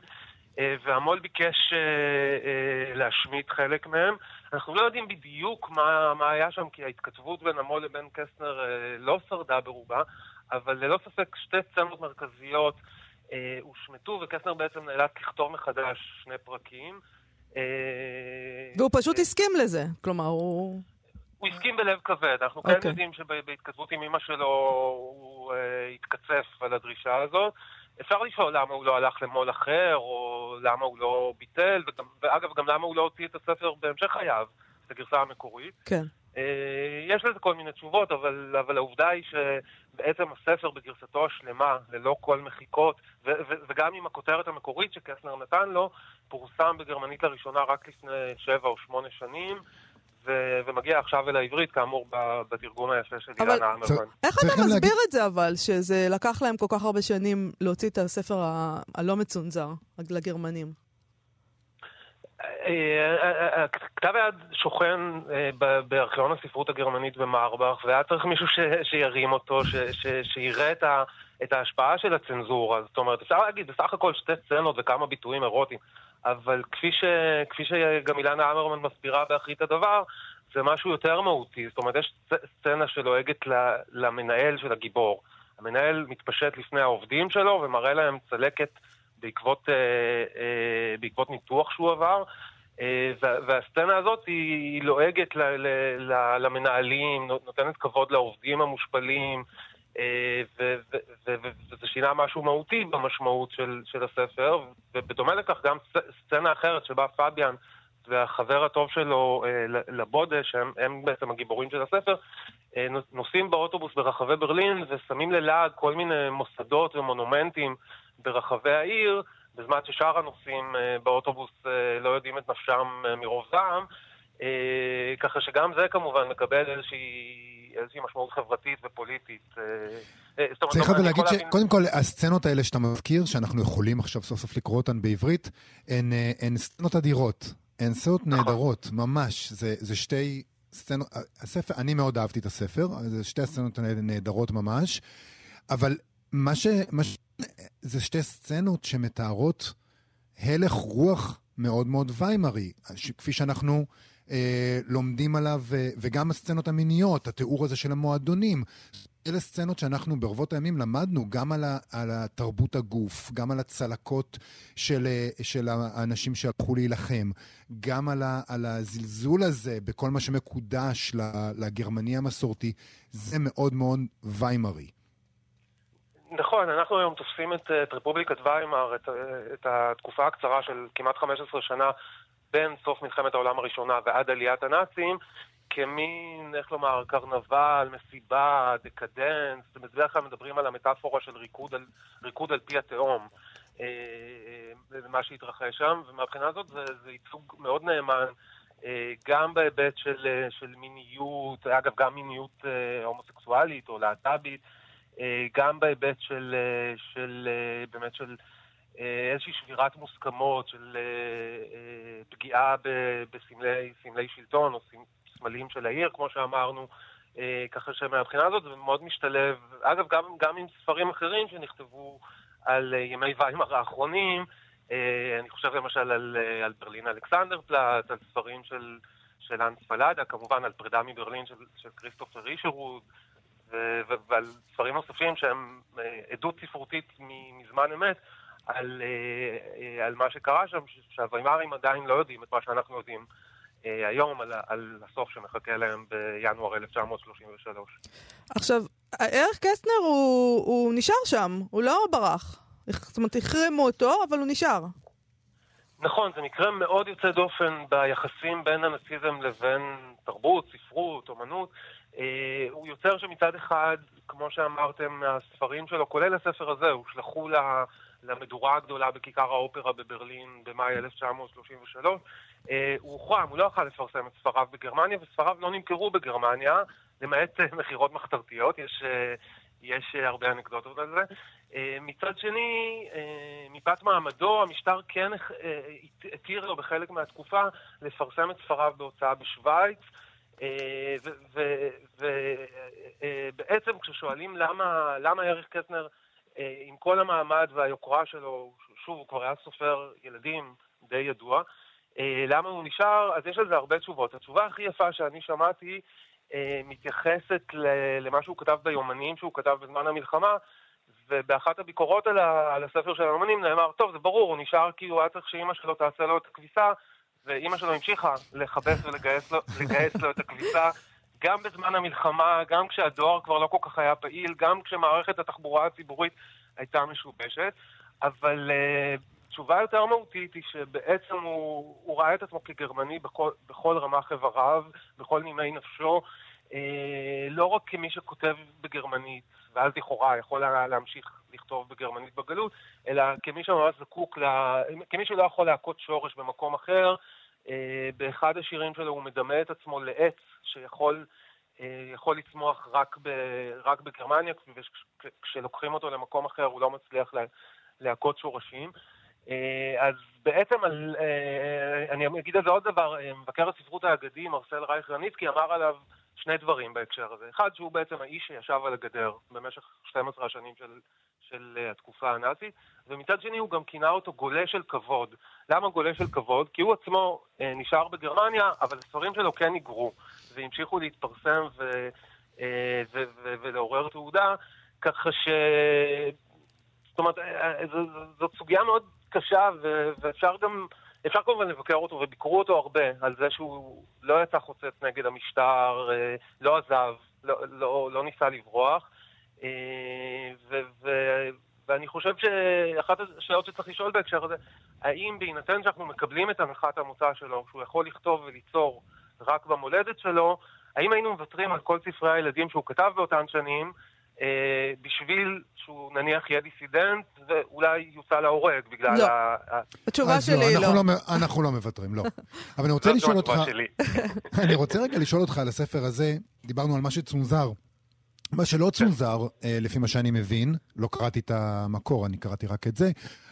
אה, והמו"ל ביקש אה, אה, להשמיט חלק מהם. אנחנו לא יודעים בדיוק מה, מה היה שם, כי ההתכתבות בין המו"ל לבין קסטנר לא שרדה ברובה, אבל ללא ספק שתי סצנות מרכזיות הושמטו, וקסטנר בעצם נאלץ לכתוב מחדש שני פרקים. והוא פשוט הסכים לזה. כלומר, הוא... הוא הסכים בלב כבד. אנחנו אוקיי. כן יודעים שבהתכתבות עם אמא שלו הוא אה, התקצף על הדרישה הזאת. אפשר לשאול למה הוא לא הלך למו"ל אחר, או למה הוא לא ביטל, וגם, ואגב, גם למה הוא לא הוציא את הספר בהמשך חייו, את הגרסה המקורית. כן. אה, יש לזה כל מיני תשובות, אבל, אבל העובדה היא שבעצם הספר בגרסתו השלמה, ללא כל מחיקות, ו, ו, וגם עם הכותרת המקורית שקסנר נתן לו, פורסם בגרמנית לראשונה רק לפני שבע או שמונה שנים. ו- ומגיע עכשיו אל העברית, כאמור, בתרגום היפה של אבל- אילנה אמרמן. איך אתה מסביר להגיד- את זה אבל, שזה לקח להם כל כך הרבה שנים להוציא את הספר ה- הלא מצונזר לגרמנים? אה, אה, אה, כתב היד שוכן בארכיון הספרות הגרמנית במרבך, והיה צריך מישהו ש- שירים אותו, ש- ש- שיראה את ה- את ההשפעה של הצנזורה. זאת אומרת, אפשר להגיד בסך הכל שתי סצנות וכמה ביטויים אירוטיים, אבל כפי, ש, כפי שגם אילנה אמרמן מסבירה באחרית הדבר, זה משהו יותר מהותי. זאת אומרת, יש סצ- סצנה שלועגת למנהל של הגיבור. המנהל מתפשט לפני העובדים שלו ומראה להם צלקת בעקבות, אה, אה, בעקבות ניתוח שהוא עבר. אה, וה- והסצנה הזאת היא, לועגת למנהלים, נות- נותנת כבוד לעובדים המושפלים, וזה שינה משהו מהותי במשמעות של, של הספר, ובדומה לכך גם סצ- סצנה אחרת שבה פביאן והחבר הטוב שלו אה, לבודה, שהם הם בעצם הגיבורים של הספר, אה, נוס- נוסעים באוטובוס ברחבי ברלין ושמים ללעג כל מיני מוסדות ומונומנטים ברחבי העיר, בזמן ששאר הנוסעים אה, באוטובוס אה, לא יודעים את נפשם אה, מרוב זעם, אה, ככה שגם זה כמובן מקבל איזושהי, איזושהי משמעות חברתית ופוליטית. אה, אה, צריך אבל להגיד שקודם כל, הסצנות האלה שאתה מזכיר, שאנחנו יכולים עכשיו סוף סוף לקרוא אותן בעברית, הן, אה, סצנות אדירות. הן סצנות נכון. נהדרות, ממש. זה, זה שתי סצנות, הספר, אני מאוד אהבתי את הספר, זה שתי הסצנות האלה נהדרות ממש, אבל מה ש... מה ש... זה שתי סצנות שמתארות הלך רוח מאוד מאוד ויימרי, כפי שאנחנו אה, לומדים עליו, אה, וגם הסצנות המיניות, התיאור הזה של המועדונים. אלה סצנות שאנחנו ברבות הימים למדנו גם על, ה, על התרבות הגוף, גם על הצלקות של, אה, של האנשים שהלכו להילחם, גם על, ה, על הזלזול הזה בכל מה שמקודש לגרמני המסורתי. זה מאוד מאוד ויימרי. נכון, אנחנו היום תופסים את, את רפובליקת ויימאר, את, את התקופה הקצרה של כמעט 15 שנה בין סוף מלחמת העולם הראשונה ועד עליית הנאצים, כמין, איך לומר, קרנבל, מסיבה, דקדנס, בדרך כלל מדברים על המטאפורה של ריקוד על, ריקוד על פי התהום. אה, אה, מה שהתרחש שם, ומהבחינה הזאת זה, זה ייצוג מאוד נאמן אה, גם בהיבט של, אה, של מיניות, אגב, גם מיניות אה, הומוסקסואלית או להט"בית, אה, גם בהיבט של, אה, של אה, באמת של אה, איזושהי שבירת מוסכמות, של אה, אה, פגיעה בסמלי סמלי שלטון או סמ- סמלים של העיר, כמו שאמרנו. אה, ככה שמהבחינה הזאת זה מאוד משתלב, אגב, גם, גם עם ספרים אחרים שנכתבו על אה, ימי ויימאר האחרונים, אה, אני חושב למשל על, אה, על ברלין אלכסנדר פלאט, על ספרים של, של אנס פלאדה, כמובן על פרידה מברלין של, של כריסטופר רישרוד, ועל ספרים נוספים שהם אה, עדות ספרותית מזמן אמת על, אה, על מה שקרה שם, ש- שהוויימרים עדיין לא יודעים את מה שאנחנו יודעים אה, היום, על, על הסוף שמחכה להם בינואר 1933. עכשיו, ערך קסטנר הוא, הוא נשאר שם, הוא לא ברח. זאת אומרת, החרימו אותו, אבל הוא נשאר. נכון, זה מקרה מאוד יוצא דופן ביחסים בין הנאציזם לבין תרבות, ספרות, אומנות. אה, הוא יוצר שמצד אחד, כמו שאמרתם, מהספרים שלו, כולל הספר הזה, הושלכו. למדורה הגדולה בכיכר האופרה בברלין במאי 1933. אה, הוא הוחרם, הוא לא יכל לפרסם את ספריו בגרמניה, וספריו לא נמכרו בגרמניה, למעט אה, מכירות מחתרתיות, יש, אה, יש הרבה אנקדוטות על זה. מצד שני, מפאת מעמדו, המשטר כן התיר לו בחלק מהתקופה לפרסם את ספריו בהוצאה בשוויץ. ובעצם כששואלים למה, למה אריך קטנר, עם כל המעמד והיוקרה שלו, שוב, הוא כבר היה סופר ילדים די ידוע, אה, למה הוא נשאר, אז יש על זה הרבה תשובות. התשובה הכי יפה שאני שמעתי אה, מתייחסת למה שהוא כתב ביומנים שהוא כתב בזמן המלחמה, ובאחת הביקורות על, ה- על הספר של היומנים נאמר, טוב, זה ברור, הוא נשאר כי הוא היה צריך שאימא שלו תעשה לו את הכביסה, ואימא שלו המשיכה לכבס ולגייס לו, לו את הכביסה. גם בזמן המלחמה, גם כשהדואר כבר לא כל כך היה פעיל, גם כשמערכת התחבורה הציבורית הייתה משובשת, אבל uh, תשובה יותר מהותית היא שבעצם הוא, הוא ראה את עצמו כגרמני בכל, בכל רמ"ח איבריו, בכל נימי נפשו, אה, לא רק כמי שכותב בגרמנית, ואז לכאורה יכול היה להמשיך לכתוב בגרמנית בגלות, אלא כמי שממש זקוק, לה, כמי שלא יכול להכות שורש במקום אחר. אה, באחד השירים שלו הוא מדמה את עצמו לעץ שיכול אה, יכול לצמוח רק, ב, רק בגרמניה, וכשלוקחים אותו למקום אחר הוא לא מצליח לה, להכות שורשים. אה, אז בעצם, על, אני אגיד על זה עוד דבר, מבקר הספרות האגדי, מרסל רייך רניצקי, אמר עליו שני דברים בהקשר הזה. אחד, שהוא בעצם האיש שישב על הגדר במשך 12 השנים של, של אה, התקופה הנאצית, ומצד שני הוא גם כינה אותו גולה של כבוד. למה גולה של כבוד? כי הוא עצמו אה, נשאר בגרמניה, אבל הספרים שלו כן היגרו, והמשיכו להתפרסם ו, אה, ו, ו, ולעורר תעודה, ככה ש... זאת אומרת, זאת סוגיה מאוד קשה, ו- ואפשר גם, אפשר כמובן לבקר אותו, וביקרו אותו הרבה, על זה שהוא לא יצא חוצץ נגד המשטר, לא עזב, לא, לא, לא ניסה לברוח. חושב שאחת השאלות שצריך לשאול בהקשר הזה, האם בהינתן שאנחנו מקבלים את הנחת המוצא שלו, שהוא יכול לכתוב וליצור רק במולדת שלו, האם היינו מוותרים על כל ספרי הילדים שהוא כתב באותן שנים, אה, בשביל שהוא נניח יהיה דיסידנט ואולי יוצא להורג בגלל לא. ה... התשובה אז שלי היא אנחנו לא. מ- אנחנו לא מוותרים, לא. אבל אני רוצה לשאול אותך, התשובה שלי. אני רוצה רגע לשאול אותך על הספר הזה, דיברנו על מה שצונזר. מה שלא צונזר, אה, לפי מה שאני מבין, לא קראתי את המקור, אני קראתי רק את זה,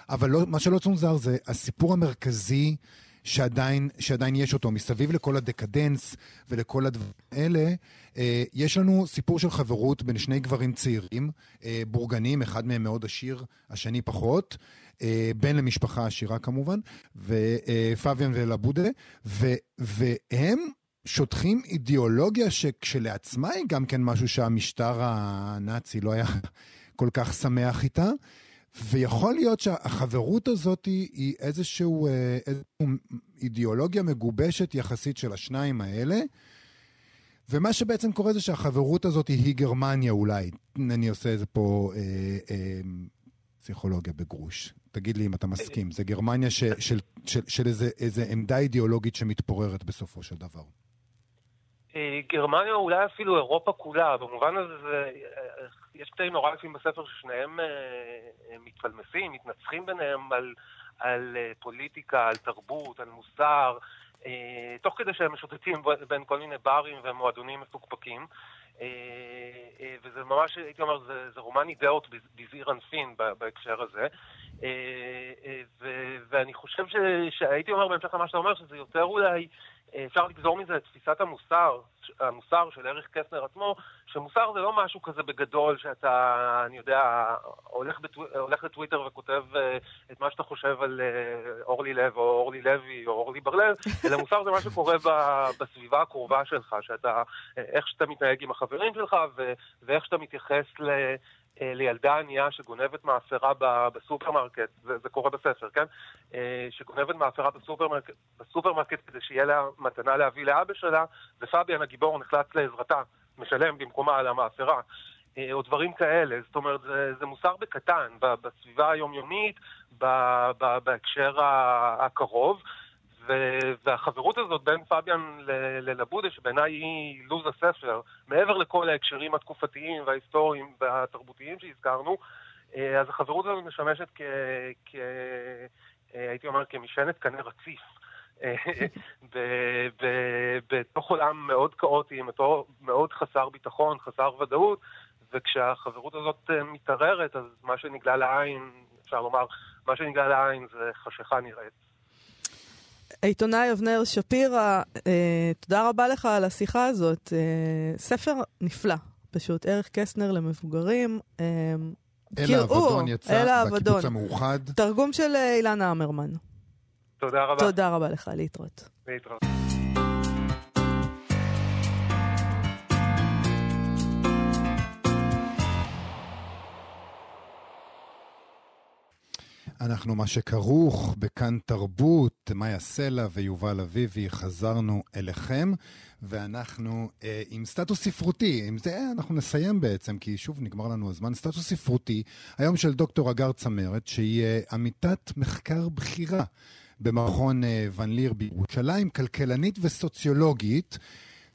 אבל לא, מה שלא צונזר זה הסיפור המרכזי שעדיין, שעדיין יש אותו. מסביב לכל הדקדנס ולכל הדברים האלה, אה, יש לנו סיפור של חברות בין שני גברים צעירים, אה, בורגנים, אחד מהם מאוד עשיר, השני פחות. בן למשפחה עשירה כמובן, ופביאן ולבודה, והם שוטחים אידיאולוגיה שכשלעצמה היא גם כן משהו שהמשטר הנאצי לא היה כל כך שמח איתה. ויכול להיות שהחברות הזאת היא, איזשהו, אה, איזשהו אידיאולוגיה מגובשת יחסית של השניים האלה. ומה שבעצם קורה זה שהחברות הזאת היא גרמניה אולי. אני עושה איזה פה אה, אה, פסיכולוגיה בגרוש. תגיד לי אם אתה מסכים. זה גרמניה ש, של, של, של איזה, איזה עמדה אידיאולוגית שמתפוררת בסופו של דבר. אה, גרמניה, אולי אפילו אירופה כולה, במובן הזה זה, אה, יש קטעים נורא יפים בספר ששניהם אה, מתפלמסים, מתנצחים ביניהם על, על פוליטיקה, על תרבות, על מוסר, תוך כדי שהם משוטטים בין כל מיני ברים ומועדונים מפוקפקים. וזה ממש, הייתי אומר, זה, זה רומן אידאות בז- בזעיר אנפין בהקשר הזה. ו- ואני חושב ש, שהייתי אומר בהמשך למה שאתה אומר, שזה יותר אולי, אפשר לגזור מזה את תפיסת המוסר, המוסר של אריך קסנר עצמו, שמוסר זה לא משהו כזה בגדול שאתה, אני יודע, הולך, בטו, הולך לטוויטר וכותב אה, את מה שאתה חושב על אה, אורלי לב או אורלי לוי או אורלי בר-לב, אלא מוסר זה מה שקורה ב- בסביבה הקרובה שלך, שאתה, אה, איך שאתה מתנהג עם החברים שלך ו, ואיך שאתה מתייחס ל... אה, לילדה ענייה שגונבת מאפרה בסופרמרקט, זה, זה קורה בספר, כן? אה, שגונבת מאפרה בסופרמרקט, בסופרמרקט כדי שיהיה לה מתנה להביא לאבא שלה, ופביאן הגיבור נחלץ לעזרתה, משלם במקומה על המאפרה. אה, או דברים כאלה. זאת אומרת, זה, זה מוסר בקטן, בסביבה היומיומית, בהקשר הקרוב. והחברות הזאת בין פביאן ללבודה, שבעיניי היא לוז הספר, מעבר לכל ההקשרים התקופתיים וההיסטוריים והתרבותיים שהזכרנו, אה, אז החברות הזאת משמשת כ... כ- אה, הייתי אומר כמשענת קנה רציף. בתוך עולם מאוד כאוטי, מאוד חסר ביטחון, חסר ודאות, וכשהחברות הזאת אה, מתערערת, אז מה שנגלה לעין, אפשר לומר, מה שנגלה לעין זה חשיכה נראית. העיתונאי אבנר שפירא, אה, תודה רבה לך על השיחה הזאת. אה, ספר נפלא, פשוט. ערך קסטנר למבוגרים. אה, אל האבדון אל יצא האבדון. בקיבוץ המאוחד. תרגום של אה, אילנה אמרמן. תודה רבה. תודה רבה לך, להתראות. להתראות. אנחנו מה שכרוך בכאן תרבות, מאיה סלע ויובל אביבי, חזרנו אליכם, ואנחנו אה, עם סטטוס ספרותי, עם זה אנחנו נסיים בעצם, כי שוב נגמר לנו הזמן, סטטוס ספרותי, היום של דוקטור הגר צמרת, שהיא אה, עמיתת מחקר בכירה במכון אה, ון ליר בירושלים, כלכלנית וסוציולוגית,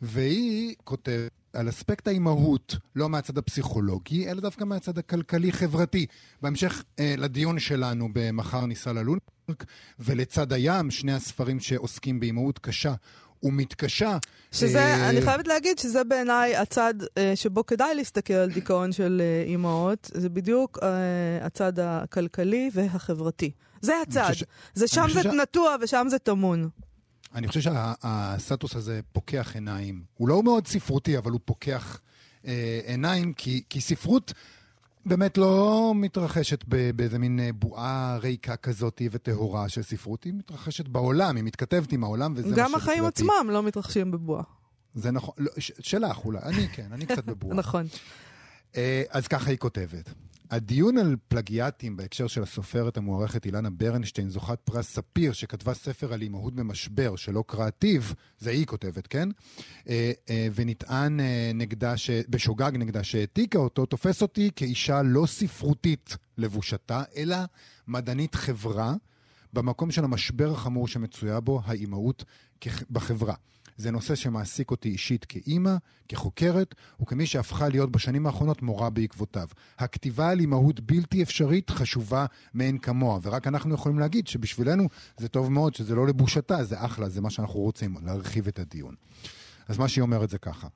והיא כותבת על אספקט האימהות, לא מהצד הפסיכולוגי, אלא דווקא מהצד הכלכלי-חברתי. בהמשך אה, לדיון שלנו במחר ניסה ללונפרק, ולצד הים, שני הספרים שעוסקים באימהות קשה ומתקשה. שזה, אה, אני חייבת להגיד שזה בעיניי הצד אה, שבו כדאי להסתכל על דיכאון של אה, אימהות. זה בדיוק אה, הצד הכלכלי והחברתי. זה הצד. חושב ש- זה שם זה ש- נטוע ושם זה טמון. אני חושב שהסטטוס הזה פוקח עיניים. הוא לא מאוד ספרותי, אבל הוא פוקח אה, עיניים, כי, כי ספרות באמת לא מתרחשת באיזה מין אה, בועה ריקה כזאת וטהורה של ספרות, היא מתרחשת בעולם, היא מתכתבת עם העולם, וזה מה גם החיים. עצמם לא מתרחשים בבועה. זה נכון, לא, שלך אולי, אני כן, אני קצת בבועה. נכון. אה, אז ככה היא כותבת. הדיון על פלגיאטים בהקשר של הסופרת המוערכת אילנה ברנשטיין, זוכת פרס ספיר, שכתבה ספר על אימהות במשבר שלא קראתיו, זה היא כותבת, כן? אה, אה, ונטען אה, נגדה, ש... בשוגג נגדה שהעתיקה אותו, תופס אותי כאישה לא ספרותית לבושתה, אלא מדענית חברה, במקום של המשבר החמור שמצויה בו האימהות בחברה. זה נושא שמעסיק אותי אישית כאימא, כחוקרת, וכמי שהפכה להיות בשנים האחרונות מורה בעקבותיו. הכתיבה על אימהות בלתי אפשרית חשובה מאין כמוה, ורק אנחנו יכולים להגיד שבשבילנו זה טוב מאוד, שזה לא לבושתה, זה אחלה, זה מה שאנחנו רוצים, להרחיב את הדיון. אז מה שהיא אומרת זה ככה.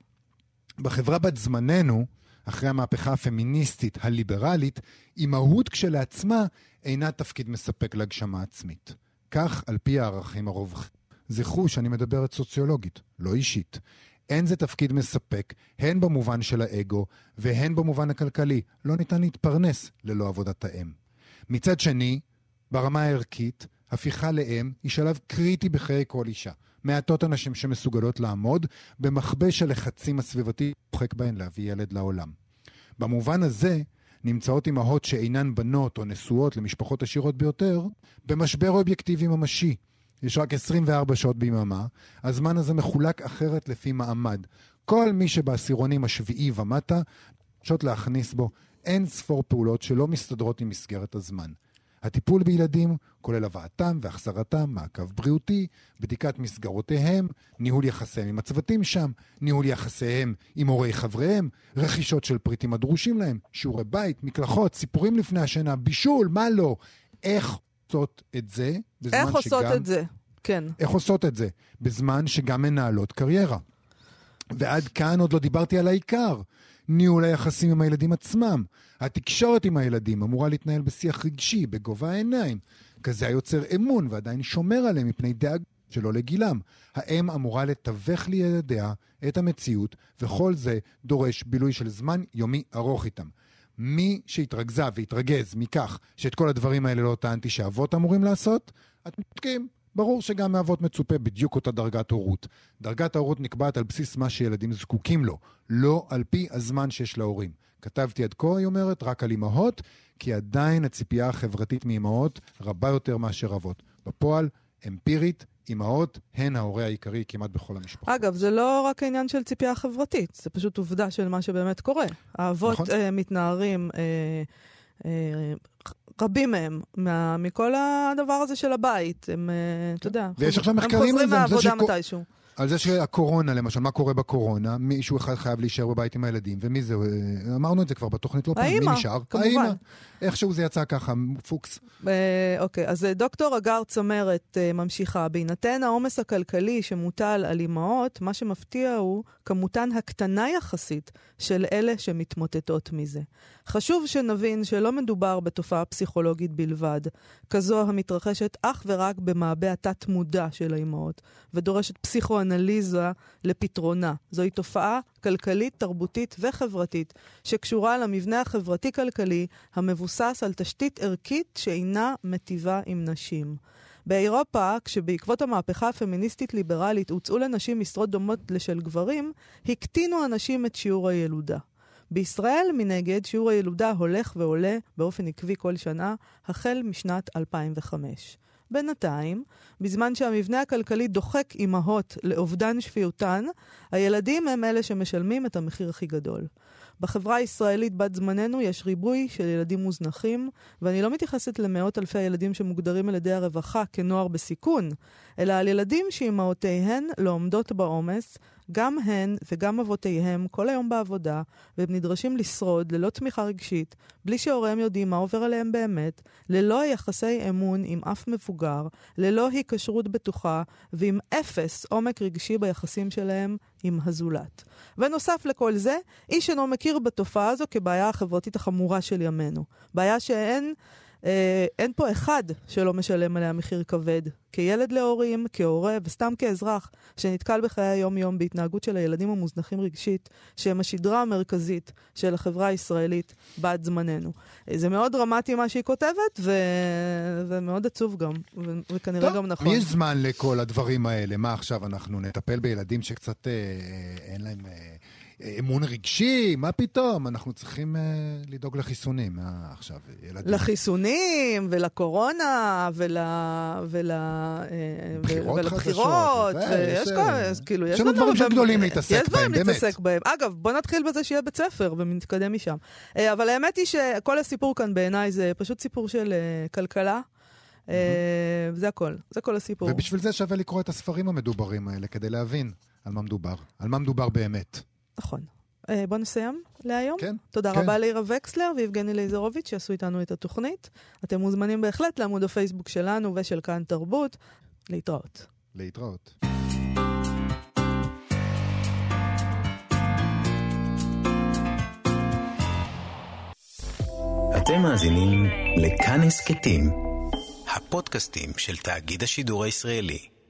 בחברה בת זמננו, אחרי המהפכה הפמיניסטית הליברלית, אימהות כשלעצמה אינה תפקיד מספק להגשמה עצמית. כך על פי הערכים הרווחים. זכרו שאני מדברת סוציולוגית, לא אישית. אין זה תפקיד מספק, הן במובן של האגו והן במובן הכלכלי. לא ניתן להתפרנס ללא עבודת האם. מצד שני, ברמה הערכית, הפיכה לאם היא שלב קריטי בחיי כל אישה. מעטות הנשים שמסוגלות לעמוד במכבש הלחצים הסביבתי מוחק בהן להביא ילד לעולם. במובן הזה, נמצאות אימהות שאינן בנות או נשואות למשפחות עשירות ביותר, במשבר אובייקטיבי ממשי. יש רק 24 שעות ביממה, הזמן הזה מחולק אחרת לפי מעמד. כל מי שבעשירונים השביעי ומטה, דורשות להכניס בו אין ספור פעולות שלא מסתדרות עם מסגרת הזמן. הטיפול בילדים כולל הבאתם והחזרתם, מעקב בריאותי, בדיקת מסגרותיהם, ניהול יחסיהם עם הצוותים שם, ניהול יחסיהם עם הורי חבריהם, רכישות של פריטים הדרושים להם, שיעורי בית, מקלחות, סיפורים לפני השינה, בישול, מה לא. איך עושות את זה בזמן איך עושות שגם... את זה? כן. איך עושות את זה? בזמן שגם מנהלות קריירה. ועד כאן עוד לא דיברתי על העיקר. ניהול היחסים עם הילדים עצמם. התקשורת עם הילדים אמורה להתנהל בשיח רגשי, בגובה העיניים. כזה היוצר אמון ועדיין שומר עליהם מפני דאג שלא לגילם. האם אמורה לתווך לילדיה את המציאות, וכל זה דורש בילוי של זמן יומי ארוך איתם. מי שהתרכזה והתרגז מכך שאת כל הדברים האלה לא טענתי שאבות אמורים לעשות, אתם צודקים. ברור שגם מאבות מצופה בדיוק אותה דרגת הורות. דרגת ההורות נקבעת על בסיס מה שילדים זקוקים לו, לא על פי הזמן שיש להורים. כתבתי עד כה, היא אומרת, רק על אמהות, כי עדיין הציפייה החברתית מאמהות רבה יותר מאשר אבות. בפועל, אמפירית, אימהות הן ההורה העיקרי כמעט בכל המשפחות. אגב, זה לא רק העניין של ציפייה חברתית, זה פשוט עובדה של מה שבאמת קורה. האבות נכון. אה, מתנערים, אה, אה, רבים מהם, מה, מכל הדבר הזה של הבית. הם, אה, אתה יודע, ויש חוז- עכשיו מחקרים הם על חוזרים זה, מהעבודה מתישהו. על זה שהקורונה, למשל, מה קורה בקורונה, מישהו אחד חייב להישאר בבית עם הילדים, ומי זה? אה, אמרנו את זה כבר בתוכנית לא פעם, מי נשאר? כמובן. האמא. איכשהו זה יצא ככה, פוקס. אה, אוקיי, אז אה, דוקטור אגר צמרת אה, ממשיכה. בהינתן העומס הכלכלי שמוטל על אימהות, מה שמפתיע הוא כמותן הקטנה יחסית של אלה שמתמוטטות מזה. חשוב שנבין שלא מדובר בתופעה פסיכולוגית בלבד, כזו המתרחשת אך ורק במעבה התת-מודע של האימהות, ודורשת פסיכואנליזה לפתרונה. זוהי תופעה כלכלית, תרבותית וחברתית, שקשורה למבנה החברתי-כלכלי המבוסס על תשתית ערכית שאינה מטיבה עם נשים. באירופה, כשבעקבות המהפכה הפמיניסטית-ליברלית הוצאו לנשים משרות דומות לשל גברים, הקטינו הנשים את שיעור הילודה. בישראל, מנגד, שיעור הילודה הולך ועולה באופן עקבי כל שנה, החל משנת 2005. בינתיים, בזמן שהמבנה הכלכלי דוחק אימהות לאובדן שפיותן, הילדים הם אלה שמשלמים את המחיר הכי גדול. בחברה הישראלית בת זמננו יש ריבוי של ילדים מוזנחים, ואני לא מתייחסת למאות אלפי הילדים שמוגדרים על ידי הרווחה כנוער בסיכון, אלא על ילדים שאימהותיהן לא עומדות בעומס, גם הן וגם אבותיהם כל היום בעבודה, והם נדרשים לשרוד ללא תמיכה רגשית, בלי שהוריהם יודעים מה עובר עליהם באמת, ללא יחסי אמון עם אף מבוגר, ללא היקשרות בטוחה, ועם אפס עומק רגשי ביחסים שלהם עם הזולת. ונוסף לכל זה, איש אינו מכיר בתופעה הזו כבעיה החברתית החמורה של ימינו. בעיה שאין... אה, אין פה אחד שלא משלם עליה מחיר כבד. כילד להורים, כהורה וסתם כאזרח שנתקל בחיי היום-יום בהתנהגות של הילדים המוזנחים רגשית, שהם השדרה המרכזית של החברה הישראלית בת זמננו. אה, זה מאוד דרמטי מה שהיא כותבת, ו... ומאוד עצוב גם, ו... וכנראה טוב, גם נכון. יש זמן לכל הדברים האלה. מה עכשיו, אנחנו נטפל בילדים שקצת אה, אין להם אה, אה, אמון רגשי? מה פתאום? אנחנו צריכים אה, לדאוג לחיסונים. מה עכשיו, ילדים? לחיסונים, ולקורונה, ול... ול... אה, בחירות ולבחירות, חדשות, וזה, ויש יש, כל... אה, כאילו, יש יש לנו דברים שגדולים להתעסק יש דברים בהם, באמת. להתעסק בהם. אגב, בוא נתחיל בזה שיהיה בית ספר, ונתקדם משם. אה, אבל האמת היא שכל הסיפור כאן בעיניי זה פשוט סיפור של אה, כלכלה. אה, זה הכל, זה כל הסיפור. ובשביל זה שווה לקרוא את הספרים המדוברים האלה, כדי להבין על מה מדובר. על מה מדובר באמת. נכון. אה, בוא נסיים להיום. כן, תודה כן. רבה לירה וקסלר ויבגני לייזרוביץ' שעשו איתנו את התוכנית. אתם מוזמנים בהחלט לעמוד הפייסבוק שלנו ושל כאן תרבות. להתראות. להתראות. אתם מאזינים לכאן הסכתים, הפודקאסטים של תאגיד השידור הישראלי.